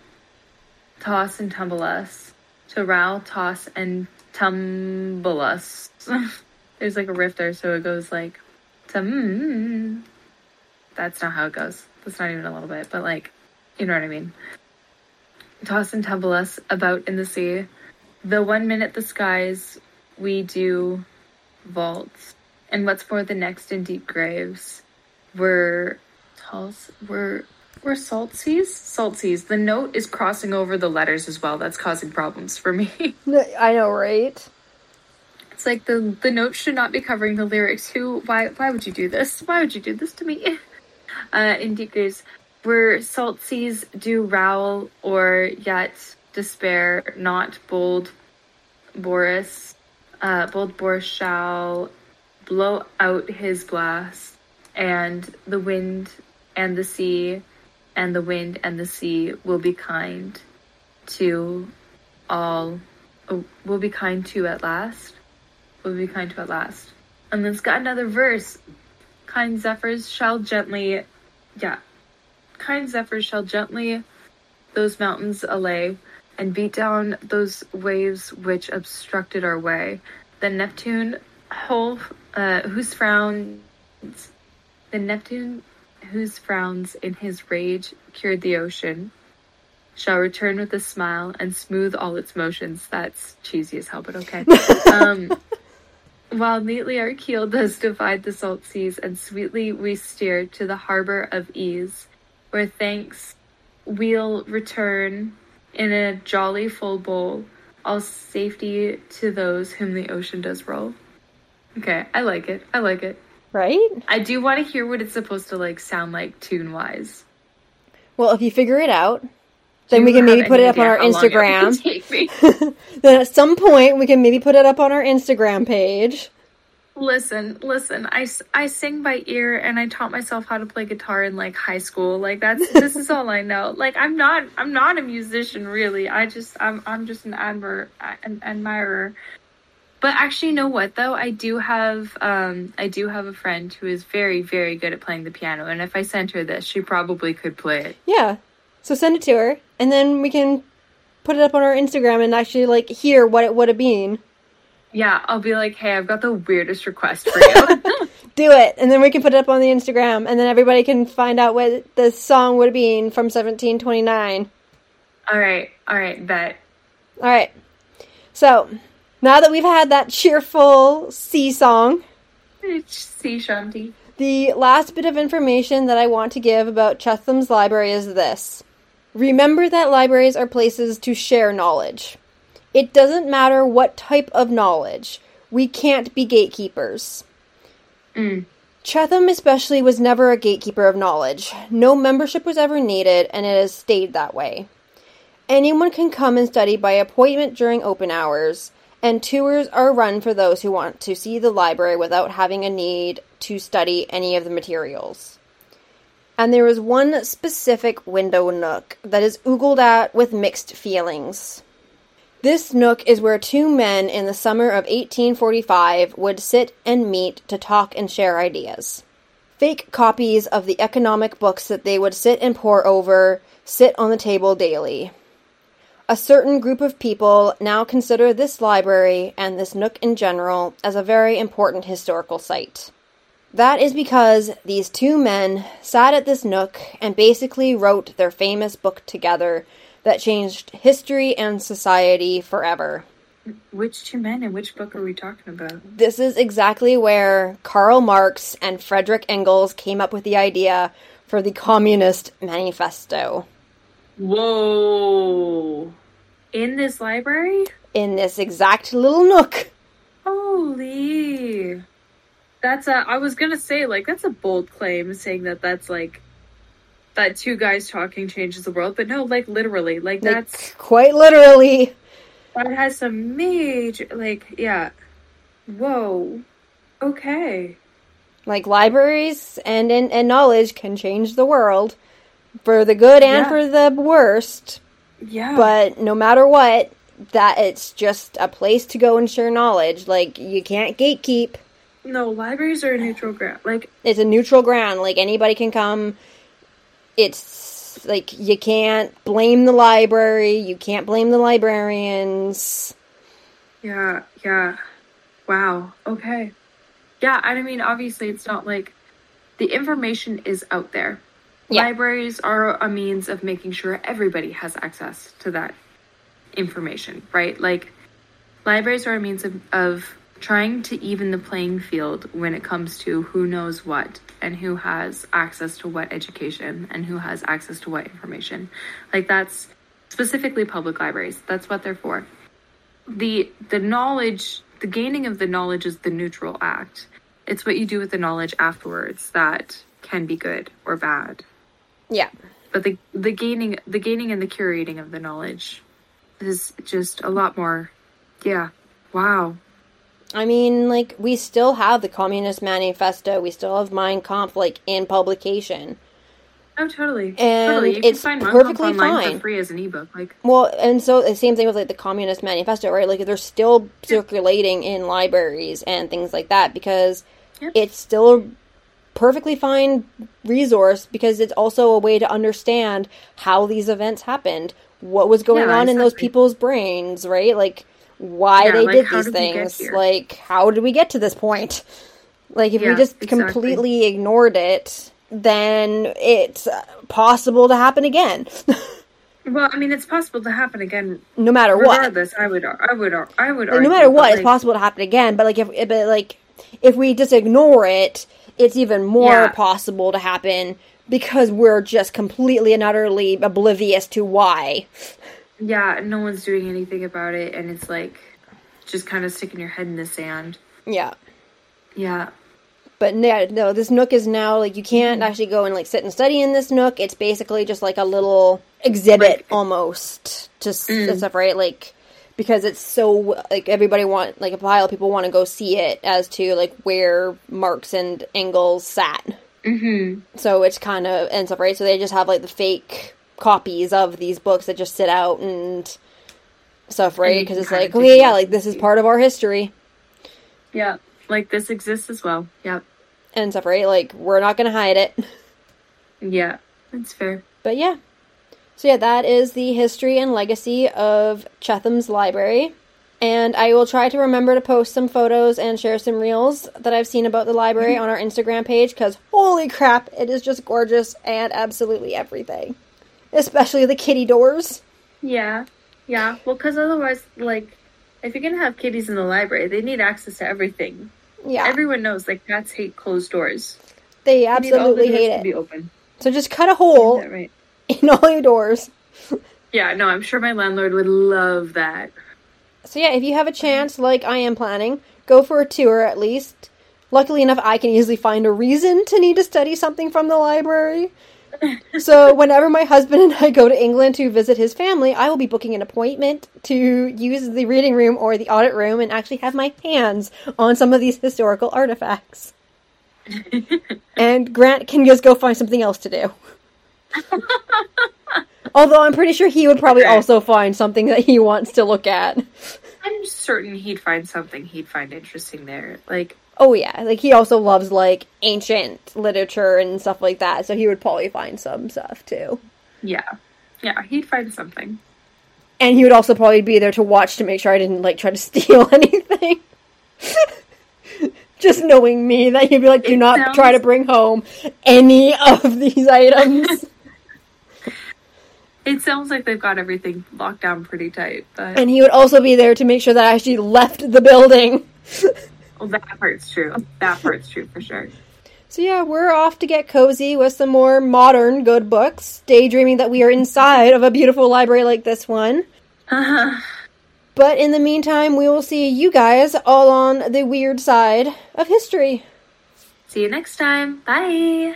Speaker 2: toss and tumble us, to row, toss and tumble us. There's like a riff there, so it goes like. That's not how it goes. That's not even a little bit, but like, you know what I mean. Toss and tumble us about in the sea. The one minute the skies we do vaults, and what's for the next in deep graves. We're tall, we're we're salt seas, salt seas. The note is crossing over the letters as well. That's causing problems for me.
Speaker 1: I know, right?
Speaker 2: It's like the the note should not be covering the lyrics. Who? Why? Why would you do this? Why would you do this to me? Uh, in deep graves, where salt seas do rowl, or yet despair, not bold Boreas. Uh, bold Boreas shall blow out his blast, and the wind and the sea, and the wind and the sea will be kind to all. Oh, will be kind to at last will be kind to at last. And then it's got another verse. Kind zephyrs shall gently, yeah, kind zephyrs shall gently those mountains allay and beat down those waves which obstructed our way. Then Neptune, whole, uh, whose frowns, then Neptune, whose frowns in his rage cured the ocean, shall return with a smile and smooth all its motions. That's cheesy as hell, but okay. um, while neatly our keel does divide the salt seas, and sweetly we steer to the harbor of ease, where thanks we'll return in a jolly full bowl, all safety to those whom the ocean does roll. Okay, I like it. I like it.
Speaker 1: Right?
Speaker 2: I do want to hear what it's supposed to like sound like tune wise.
Speaker 1: Well, if you figure it out, then we can maybe put it up on our Instagram. Then at some point we can maybe put it up on our Instagram page.
Speaker 2: listen, listen. I, I sing by ear, and I taught myself how to play guitar in like high school. Like that's this is all I know. Like I'm not I'm not a musician really. I just I'm I'm just an admir an admirer. But actually, you know what though? I do have um I do have a friend who is very very good at playing the piano, and if I sent her this, she probably could play it.
Speaker 1: Yeah. So send it to her, and then we can put it up on our Instagram and actually like hear what it would have been.
Speaker 2: Yeah, I'll be like, hey, I've got the weirdest request for you.
Speaker 1: Do it, and then we can put it up on the Instagram, and then everybody can find out what the song would have been from 1729.
Speaker 2: all right, all right, bet.
Speaker 1: All right. So now that we've had that cheerful sea song,
Speaker 2: See, Shanti.
Speaker 1: the last bit of information that I want to give about Chetham's library is this. Remember that libraries are places to share knowledge. It doesn't matter what type of knowledge. We can't be gatekeepers. Mm. Chetham, especially, was never a gatekeeper of knowledge. No membership was ever needed, and it has stayed that way. Anyone can come and study by appointment during open hours, and tours are run for those who want to see the library without having a need to study any of the materials. And there is one specific window nook that is oogled at with mixed feelings. This nook is where two men in the summer of 1845 would sit and meet to talk and share ideas. Fake copies of the economic books that they would sit and pore over sit on the table daily. A certain group of people now consider this library and this nook in general as a very important historical site. That is because these two men sat at this nook and basically wrote their famous book together that changed history and society forever.
Speaker 2: Which two men and which book are we talking about?
Speaker 1: This is exactly where Karl Marx and Frederick Engels came up with the idea for the Communist Manifesto.
Speaker 2: Whoa. In this library?
Speaker 1: In this exact little nook.
Speaker 2: Holy. That's a, I was gonna say, like, that's a bold claim saying that that's like, that two guys talking changes the world, but no, like, literally, like,
Speaker 1: Like,
Speaker 2: that's,
Speaker 1: quite literally.
Speaker 2: that has some major, like, yeah. Whoa. Okay.
Speaker 1: Like libraries and, and, and knowledge can change the world for the good and
Speaker 2: Yeah.
Speaker 1: for the worst.
Speaker 2: Yeah.
Speaker 1: But no matter what, that it's just a place to go and share knowledge. Like you can't gatekeep.
Speaker 2: no, libraries are a neutral ground. Like,
Speaker 1: It's a neutral ground. Like anybody can come. It's like you can't blame the library. You can't blame the librarians.
Speaker 2: Yeah, yeah. Wow. Okay. Yeah, I mean, obviously, it's not like the information is out there.
Speaker 1: Yeah.
Speaker 2: Libraries are a means of making sure everybody has access to that information, right? Like, libraries are a means of, of trying to even the playing field when it comes to who knows what and who has access to what education and who has access to what information. Like, that's specifically public libraries. That's what they're for the the knowledge the gaining of the knowledge is the neutral act it's what you do with the knowledge afterwards that can be good or bad
Speaker 1: Yeah.
Speaker 2: but the the gaining the gaining and the curating of the knowledge is just a lot more yeah wow
Speaker 1: I mean, like, we still have the Communist Manifesto. We still have Mein Kampf, like, in publication.
Speaker 2: oh totally
Speaker 1: And
Speaker 2: totally you
Speaker 1: it's
Speaker 2: can find
Speaker 1: perfectly fine.
Speaker 2: for free as an ebook like
Speaker 1: Well, and so the same thing with, like, the Communist Manifesto, right? Like, they're still circulating in libraries and things like that because it's still perfectly fine resource because it's also a way to understand how these events happened, what was going
Speaker 2: Yeah,
Speaker 1: on in those people's brains, right? Like, why
Speaker 2: Yeah,
Speaker 1: they
Speaker 2: like,
Speaker 1: did these
Speaker 2: did
Speaker 1: things. Like, how did we get to this point? Like, if we just
Speaker 2: exactly.
Speaker 1: completely ignored it, then it's possible to happen again,
Speaker 2: well i mean it's possible to happen again
Speaker 1: no matter what.
Speaker 2: regardless i would i would i would
Speaker 1: Like, no matter what, it's possible to happen again. But like, if but like, if we just ignore it, it's even more
Speaker 2: Yeah.
Speaker 1: possible to happen because we're just completely and utterly oblivious to why.
Speaker 2: yeah no one's doing anything about it and it's like just kind of sticking your head in the sand
Speaker 1: Yeah,
Speaker 2: yeah
Speaker 1: but no, no, this nook is now like you can't mm-hmm. actually go and like sit and study in this nook. It's basically just like a little exhibit
Speaker 2: Right.
Speaker 1: almost, just stuff, right? Like because it's so like everybody want like a pile of people want to go see it as to like where Marx and Engels sat.
Speaker 2: Mm-hmm.
Speaker 1: So it's kind of and stuff, right? So they just have like the fake copies of these books that just sit out and stuff, right? Because it's like,
Speaker 2: take
Speaker 1: okay, yeah, like this is part of our history
Speaker 2: Yeah. Like this exists as well. Yep.
Speaker 1: and stuff, right? Like we're not gonna hide it.
Speaker 2: Yeah. That's fair.
Speaker 1: But yeah. So yeah, that is the history and legacy of Chetham's library. And I will try to remember to post some photos and share some reels that I've seen about the library mm-hmm. on our Instagram page because holy crap, it is just gorgeous and absolutely everything. Especially the kitty doors.
Speaker 2: Yeah. Yeah. Well, because otherwise, like, if you're gonna have kitties in the library, they need access to everything.
Speaker 1: Yeah,
Speaker 2: Everyone knows, like, cats hate closed doors.
Speaker 1: they
Speaker 2: They need all the
Speaker 1: absolutely hate
Speaker 2: to Be
Speaker 1: it.
Speaker 2: open.
Speaker 1: So just cut a hole
Speaker 2: right?
Speaker 1: in all your doors.
Speaker 2: Yeah. No, I'm sure my landlord would love that.
Speaker 1: So yeah, if you have a chance, like I am planning, go for a tour at least. Luckily enough, I can easily find a reason to need to study something from the library. so whenever my husband and I go to England to visit his family, I will be booking an appointment to use the reading room or the audit room and actually have my hands on some of these historical artifacts. and Grant can just go find something else to do. Although I'm pretty sure he would probably
Speaker 2: Okay.
Speaker 1: also find something that he wants to look at.
Speaker 2: I'm certain he'd find something he'd find interesting there. Like,
Speaker 1: Oh yeah, like he also loves like ancient literature and stuff like that, so he would probably find some stuff too.
Speaker 2: yeah. Yeah, he'd find something.
Speaker 1: And he would also probably be there to watch to make sure I didn't like try to steal anything. Just knowing me, that he'd be like, "Do
Speaker 2: It
Speaker 1: not
Speaker 2: sounds-
Speaker 1: try to bring home any of these items."
Speaker 2: It sounds like they've got everything locked down pretty tight, but
Speaker 1: and he would also be there to make sure that I actually left the building.
Speaker 2: well, that part's true. That part's true for sure.
Speaker 1: So yeah, we're off to get cozy with some more modern good books, daydreaming that we are inside of a beautiful library like this one. Uh-huh. But in the meantime, we will see you guys all on the weird side of history.
Speaker 2: See you next time. Bye.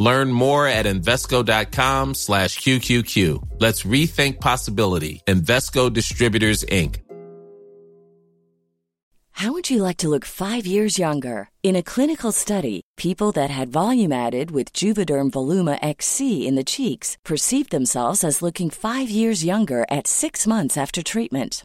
Speaker 7: Learn more at Invesco.com slash QQQ. Let's rethink possibility. Invesco Distributors, Inc.
Speaker 5: How would you like to look five years younger? In a clinical study, people that had volume added with Juvederm Voluma XC in the cheeks perceived themselves as looking five years younger at six months after treatment.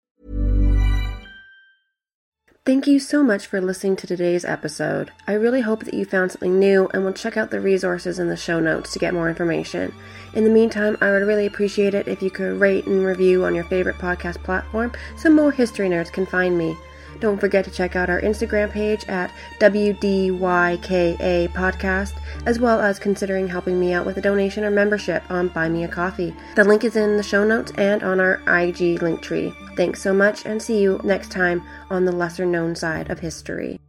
Speaker 8: Thank you so much for listening to today's episode. I really hope that you found something new and will check out the resources in the show notes to get more information. In the meantime, I would really appreciate it if you could rate and review on your favorite podcast platform so more history nerds can find me. Don't forget to check out our Instagram page at WDYKA Podcast, as well as considering helping me out with a donation or membership on Buy Me a Coffee. The link is in the show notes and on our IG link tree. Thanks so much and see you next time on the lesser known side of history.